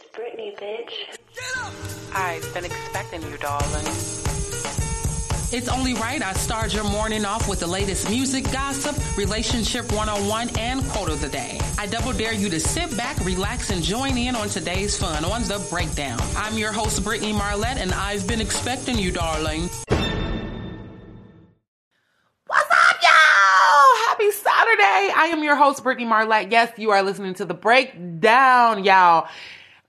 It's Britney, bitch. Get up! I've been expecting you, darling. It's only right I start your morning off with the latest music, gossip, relationship 101, and quote of the day. I double dare you to sit back, relax, and join in on today's fun on The Breakdown. I'm your host, Brittany Marlette, and I've been expecting you, darling. What's up, y'all? Happy Saturday. I am your host, Brittany Marlette. Yes, you are listening to The Breakdown, y'all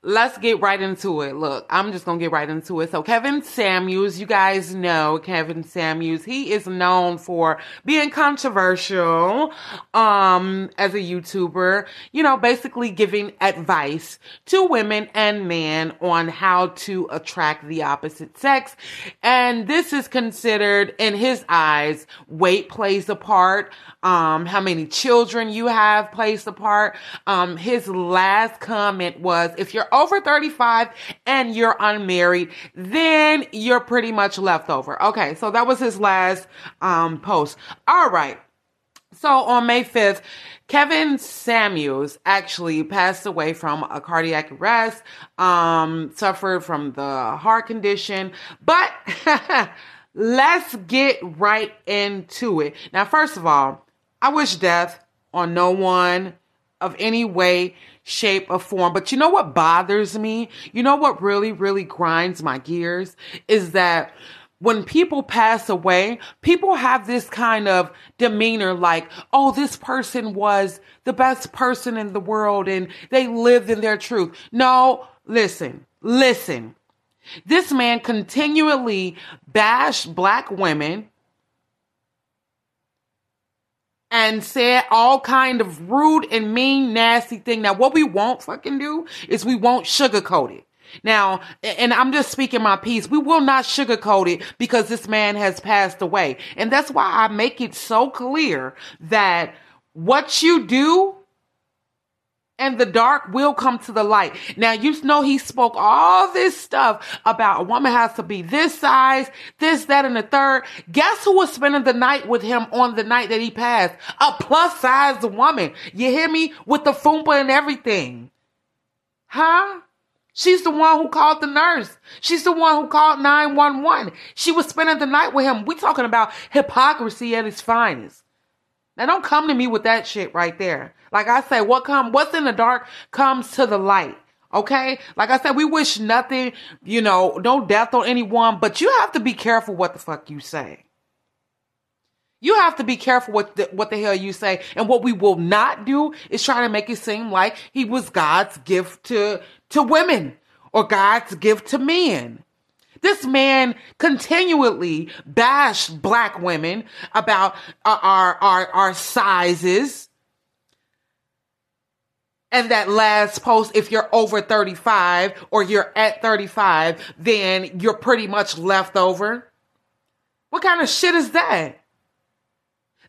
let's get right into it. Look, I'm just gonna get right into it. So Kevin Samuels, you guys know Kevin Samuels. He is known for being controversial, um, as a YouTuber, you know, basically giving advice to women and men on how to attract the opposite sex. And this is considered, in his eyes, weight plays a part, um, how many children you have plays a part. Um, his last comment was, if you're over 35 and you're unmarried, then you're pretty much left over. Okay, so that was his last um, post. All right. So on May 5th, Kevin Samuels actually passed away from a cardiac arrest, um, suffered from the heart condition, but let's get right into it. Now, first of all, I wish death on no one of any way, shape, or form. But you know what bothers me? You know what really, really grinds my gears? Is that when people pass away, people have this kind of demeanor like, oh, this person was the best person in the world and they lived in their truth. No, listen, listen. This man continually bashed black women and said all kind of rude and mean, nasty thing. Now, what we won't fucking do is we won't sugarcoat it. Now, and I'm just speaking my piece. We will not sugarcoat it because this man has passed away. And that's why I make it so clear that what you do and the dark will come to the light. Now, you know, he spoke all this stuff about a woman has to be this size, this, that, and the third. Guess who was spending the night with him on the night that he passed? A plus size woman. You hear me? With the fupa and everything. Huh? She's the one who called the nurse. She's the one who called 911. She was spending the night with him. We talking about hypocrisy at its finest. Now don't come to me with that shit right there. Like I say, what come what's in the dark comes to the light. Okay? Like I said, we wish nothing, you know, no death on anyone, but you have to be careful what the fuck you say. You have to be careful what the, what the hell you say. And what we will not do is try to make it seem like he was God's gift to, to women or God's gift to men. This man continually bashed black women about our, our, our, our sizes. And that last post, if you're over 35 or you're at 35, then you're pretty much left over. What kind of shit is that?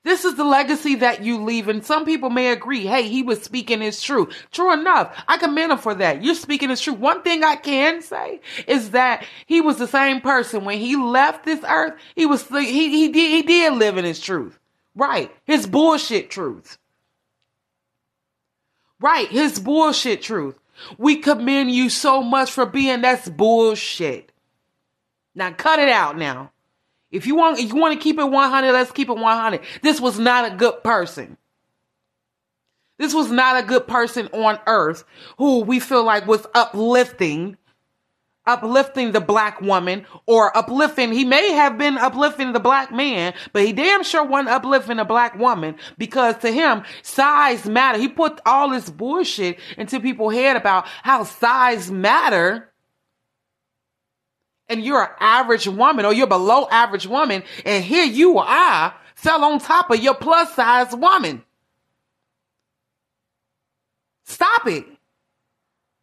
This is the legacy that you leave. And some people may agree, hey, he was speaking his truth. True enough. I commend him for that. You're speaking his truth. One thing I can say is that he was the same person when he left this earth. He was, he, he, did, he did live in his truth. Right. His bullshit truth. Right. His bullshit truth. We commend you so much for being that's bullshit. Now cut it out now. If you want, if you want to keep it 100, let's keep it 100. This was not a good person. This was not a good person on earth who we feel like was uplifting, uplifting the black woman or uplifting. He may have been uplifting the black man, but he damn sure wasn't uplifting a black woman because to him, size matter. He put all this bullshit into people's head about how size matter and you're an average woman or you're below average woman, and here you are fell on top of your plus size woman. Stop it.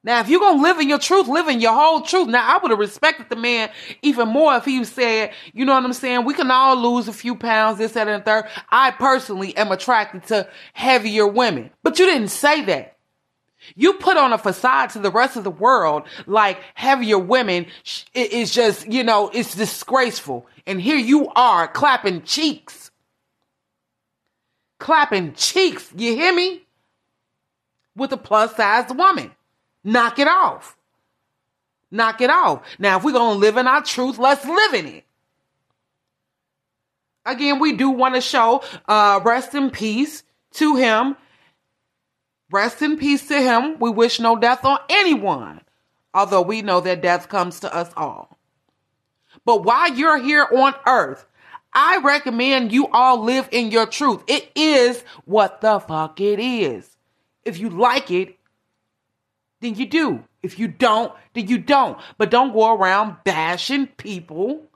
Now, if you're to live in your truth, live in your whole truth. Now, I would have respected the man even more if he said, you know what I'm saying? We can all lose a few pounds, this, that, and the third. I personally am attracted to heavier women. But you didn't say that. You put on a facade to the rest of the world like heavier women is just, you know, it's disgraceful. And here you are clapping cheeks. Clapping cheeks. You hear me? With a plus sized woman. Knock it off. Knock it off. Now, if we're going to live in our truth, let's live in it. Again, we do want to show uh, rest in peace to him. Rest in peace to him. We wish no death on anyone, although we know that death comes to us all. But while you're here on earth, I recommend you all live in your truth. It is what the fuck it is. If you like it, then you do. If you don't, then you don't. But don't go around bashing people.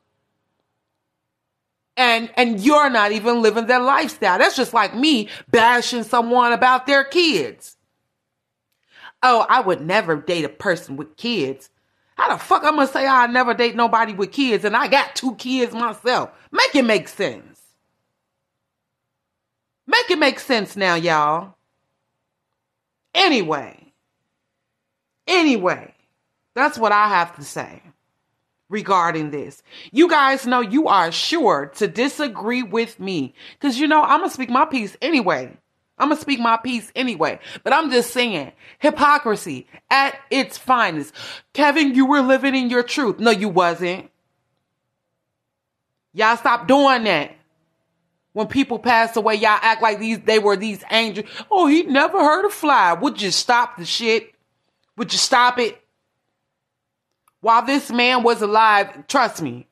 And and you're not even living their lifestyle. That's just like me bashing someone about their kids. Oh, I would never date a person with kids. How the fuck I'm gonna say I never date nobody with kids and I got two kids myself? Make it make sense. Make it make sense now, y'all. Anyway, anyway, that's what I have to say regarding this. You guys know you are sure to disagree with me because you know I'm gonna speak my piece anyway. I'm gonna speak my piece anyway, but I'm just saying hypocrisy at its finest. Kevin, you were living in your truth. No, you wasn't. Y'all stop doing that. When people pass away, y'all act like these they were these angels. Oh, he never heard a fly. Would you stop the shit? Would you stop it? While this man was alive, trust me,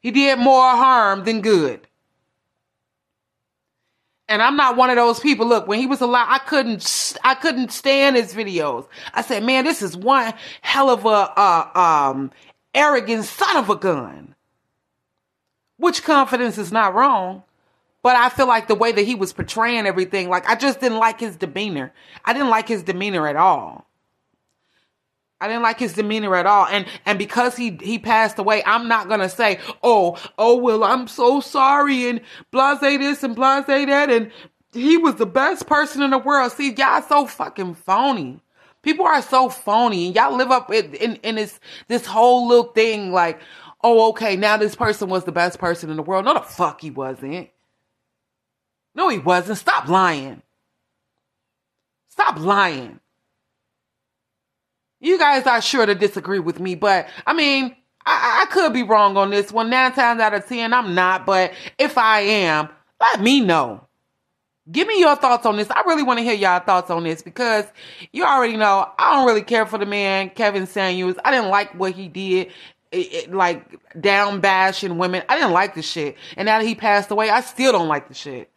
he did more harm than good. And I'm not one of those people. Look, when he was alive, I couldn't, I couldn't stand his videos. I said, man, this is one hell of a, uh, um, arrogant son of a gun. Which confidence is not wrong. But I feel like the way that he was portraying everything, like I just didn't like his demeanor. I didn't like his demeanor at all. I didn't like his demeanor at all. And and because he he passed away, I'm not gonna say, oh, oh well, I'm so sorry and blase this and blase that and he was the best person in the world. See, y'all so fucking phony. People are so phony and y'all live up in, in, in this this whole little thing like, oh, okay, now this person was the best person in the world. No, the fuck he wasn't. No, he wasn't. Stop lying. Stop lying. You guys are sure to disagree with me, but I mean, I, I could be wrong on this one. Nine times out of ten, I'm not. But if I am, let me know. Give me your thoughts on this. I really want to hear y'all thoughts on this because you already know I don't really care for the man, Kevin Samuels. I didn't like what he did. It, it, like down bashing women. I didn't like the shit. And now that he passed away, I still don't like the shit.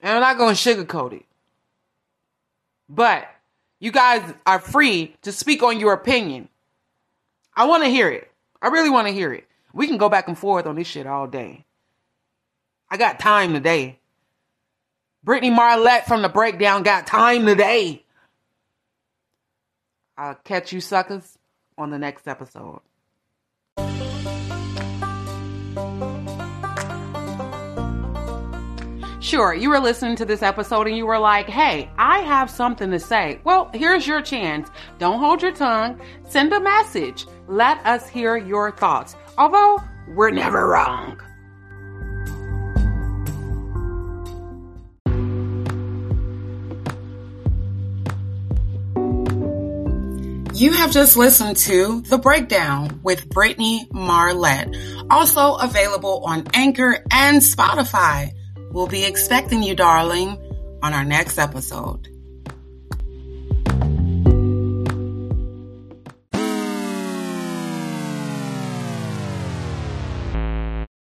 And I'm not going to sugarcoat it. But you guys are free to speak on your opinion. I want to hear it. I really want to hear it. We can go back and forth on this shit all day. I got time today. Brittany Marlette from the breakdown got time today. I'll catch you suckers on the next episode. Sure, you were listening to this episode and you were like, hey, I have something to say. Well, here's your chance. Don't hold your tongue. Send a message. Let us hear your thoughts. Although, we're never wrong. You have just listened to The Breakdown with Brittany Marlette, also available on Anchor and Spotify. We'll be expecting you, darling, on our next episode.